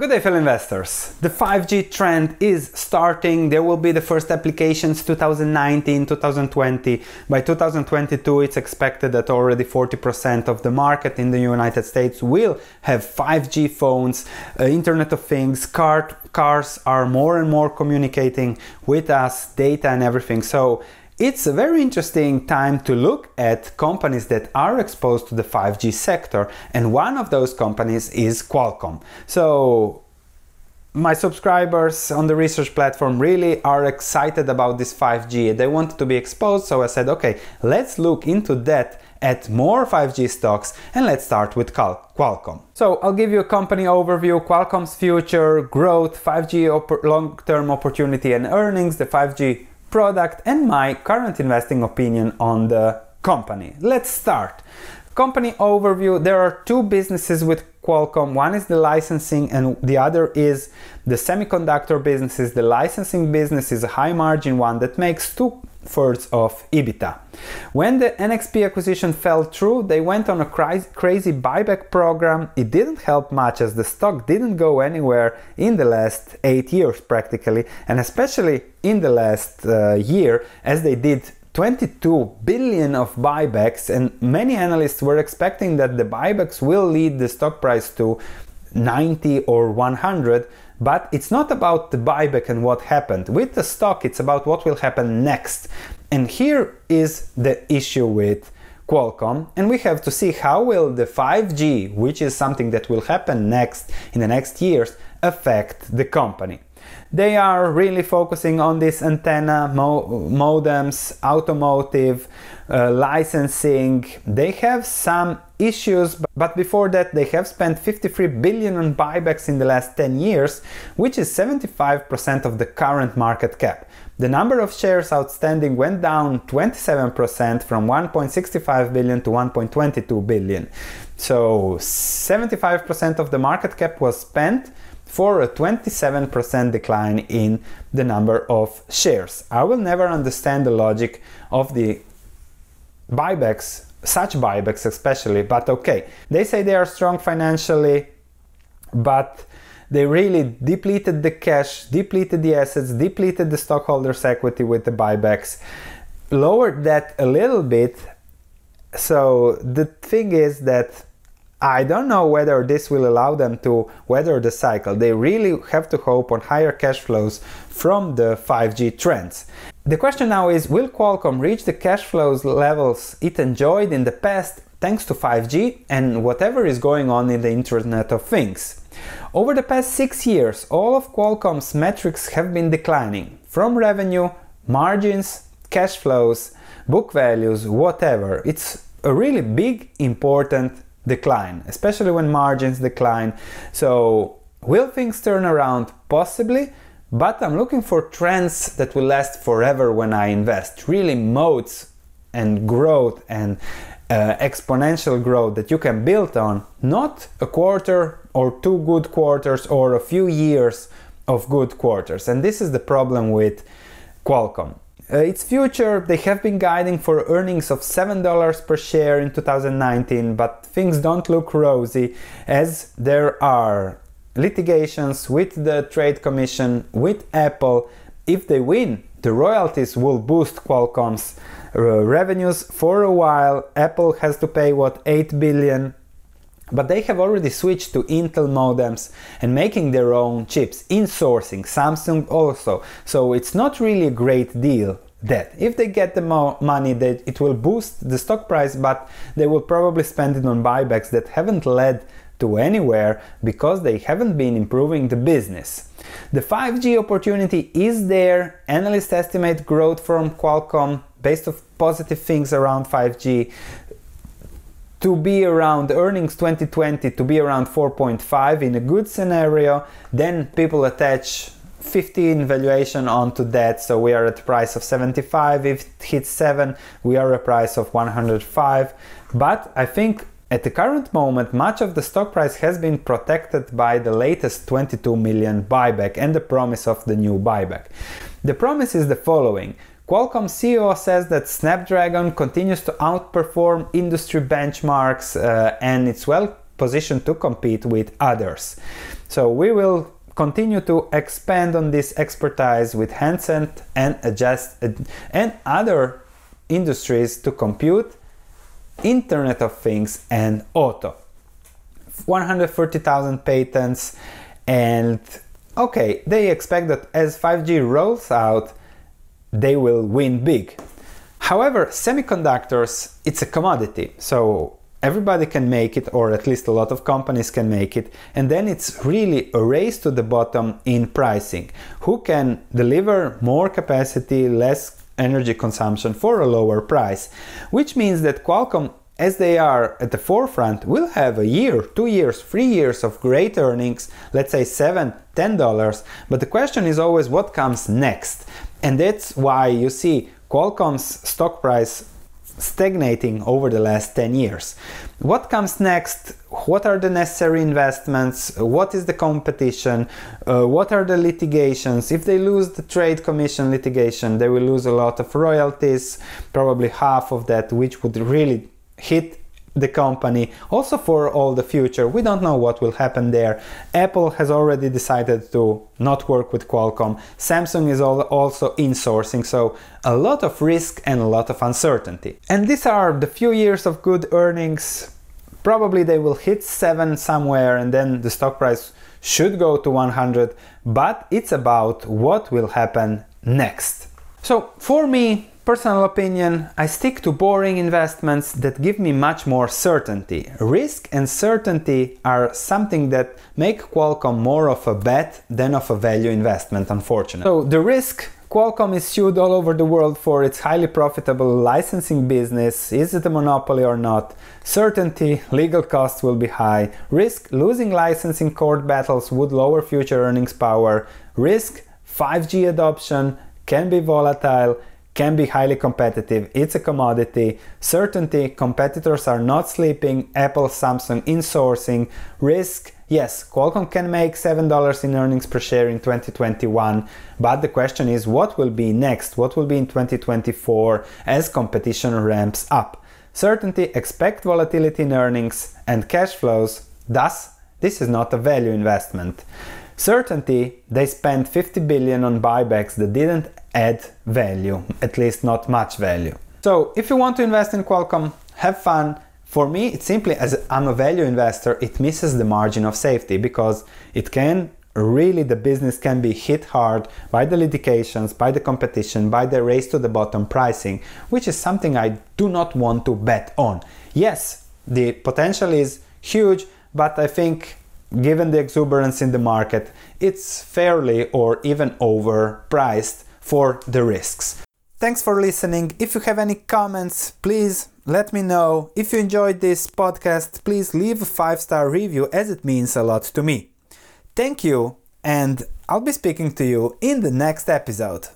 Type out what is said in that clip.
Good day, fellow investors. The 5G trend is starting. There will be the first applications 2019, 2020. By 2022, it's expected that already 40% of the market in the United States will have 5G phones, uh, Internet of Things, car, cars are more and more communicating with us, data and everything. So it's a very interesting time to look at companies that are exposed to the 5G sector, and one of those companies is Qualcomm. So, my subscribers on the research platform really are excited about this 5G. They want to be exposed, so I said, okay, let's look into that at more 5G stocks and let's start with Qualcomm. So I'll give you a company overview, Qualcomm's future, growth, 5G op- long-term opportunity and earnings, the 5G product, and my current investing opinion on the company. Let's start. Company overview there are two businesses with Qualcomm. One is the licensing, and the other is the semiconductor businesses. The licensing business is a high margin one that makes two thirds of EBITDA. When the NXP acquisition fell through, they went on a crazy buyback program. It didn't help much as the stock didn't go anywhere in the last eight years practically, and especially in the last uh, year as they did 22 billion of buybacks and many analysts were expecting that the buybacks will lead the stock price to 90 or 100 but it's not about the buyback and what happened. With the stock, it's about what will happen next. And here is the issue with Qualcomm, and we have to see how will the 5G, which is something that will happen next in the next years, affect the company. They are really focusing on this antenna, mo- modems, automotive, uh, licensing. They have some issues, but before that, they have spent 53 billion on buybacks in the last 10 years, which is 75% of the current market cap. The number of shares outstanding went down 27% from 1.65 billion to 1.22 billion. So 75% of the market cap was spent for a 27% decline in the number of shares. I will never understand the logic of the buybacks, such buybacks especially, but okay. They say they are strong financially, but they really depleted the cash, depleted the assets, depleted the stockholders' equity with the buybacks, lowered that a little bit. So the thing is that I don't know whether this will allow them to weather the cycle. They really have to hope on higher cash flows from the 5G trends. The question now is Will Qualcomm reach the cash flows levels it enjoyed in the past thanks to 5G and whatever is going on in the Internet of Things? Over the past six years, all of Qualcomm's metrics have been declining from revenue, margins, cash flows, book values, whatever. It's a really big, important decline, especially when margins decline. So, will things turn around? Possibly, but I'm looking for trends that will last forever when I invest. Really, modes and growth and uh, exponential growth that you can build on, not a quarter or two good quarters or a few years of good quarters. And this is the problem with Qualcomm. Uh, its future, they have been guiding for earnings of $7 per share in 2019, but things don't look rosy as there are litigations with the Trade Commission, with Apple. If they win, the royalties will boost Qualcomm's uh, revenues for a while. Apple has to pay what 8 billion but they have already switched to Intel modems and making their own chips, insourcing, Samsung also. So it's not really a great deal that if they get the mo- money that it will boost the stock price but they will probably spend it on buybacks that haven't led to anywhere because they haven't been improving the business. The 5G opportunity is there. Analysts estimate growth from Qualcomm based of positive things around 5G to be around earnings 2020 to be around 4.5 in a good scenario then people attach 15 valuation onto that. So we are at a price of 75 if it hits 7 we are a price of 105 but i think At the current moment, much of the stock price has been protected by the latest 22 million buyback and the promise of the new buyback. The promise is the following Qualcomm CEO says that Snapdragon continues to outperform industry benchmarks uh, and it's well positioned to compete with others. So we will continue to expand on this expertise with handset and adjust and other industries to compute Internet of Things and auto. 130,000 patents and okay, they expect that as 5G rolls out, they will win big. However, semiconductors, it's a commodity, so everybody can make it, or at least a lot of companies can make it, and then it's really a race to the bottom in pricing. Who can deliver more capacity, less energy consumption for a lower price? Which means that Qualcomm as they are at the forefront, will have a year, two years, three years of great earnings, let's say seven, ten dollars. But the question is always what comes next. And that's why you see Qualcomm's stock price stagnating over the last 10 years. What comes next? What are the necessary investments? What is the competition? Uh, what are the litigations? If they lose the trade commission litigation, they will lose a lot of royalties, probably half of that, which would really hit the company. Also for all the future we don't know what will happen there. Apple has already decided to not work with qualcomm. Samsung is also insourcing so a lot of risk and a lot of uncertainty. And these are the few years of good earnings. Probably they will hit 7 somewhere and then the stock price should go to 100 but it's about what will happen next. So for me personal opinion, I stick to boring investments that give me much more certainty. Risk and certainty are something that make Qualcomm more of a bet than of a value investment, unfortunately. So the risk Qualcomm is sued all over the world for its highly profitable licensing business. Is it a monopoly or not? Certainty, legal costs will be high. Risk, losing licensing court battles would lower future earnings power. Risk, 5G adoption can be volatile can be highly competitive. It's a commodity. Certainty, competitors are not sleeping. Apple, Samsung insourcing. Risk, yes, Qualcomm can make $7 in earnings per share in 2021, but the question is what will be next? What will be in 2024 as competition ramps up? Certainty, expect volatility in earnings and cash flows. Thus, this is not a value investment. Certainty, they spent 50 billion on buybacks that didn't add value, at least not much value. So, if you want to invest in Qualcomm, have fun. For me, it's simply as I'm a value investor, it misses the margin of safety because it can really the business can be hit hard by the litigations, by the competition, by the race to the bottom pricing, which is something I do not want to bet on. Yes, the potential is huge, but I think given the exuberance in the market, it's fairly or even overpriced for the risks. Thanks for listening. If you have any comments, please let me know. If you enjoyed this podcast, please leave a five star review as it means a lot to me. Thank you, and I'll be speaking to you in the next episode.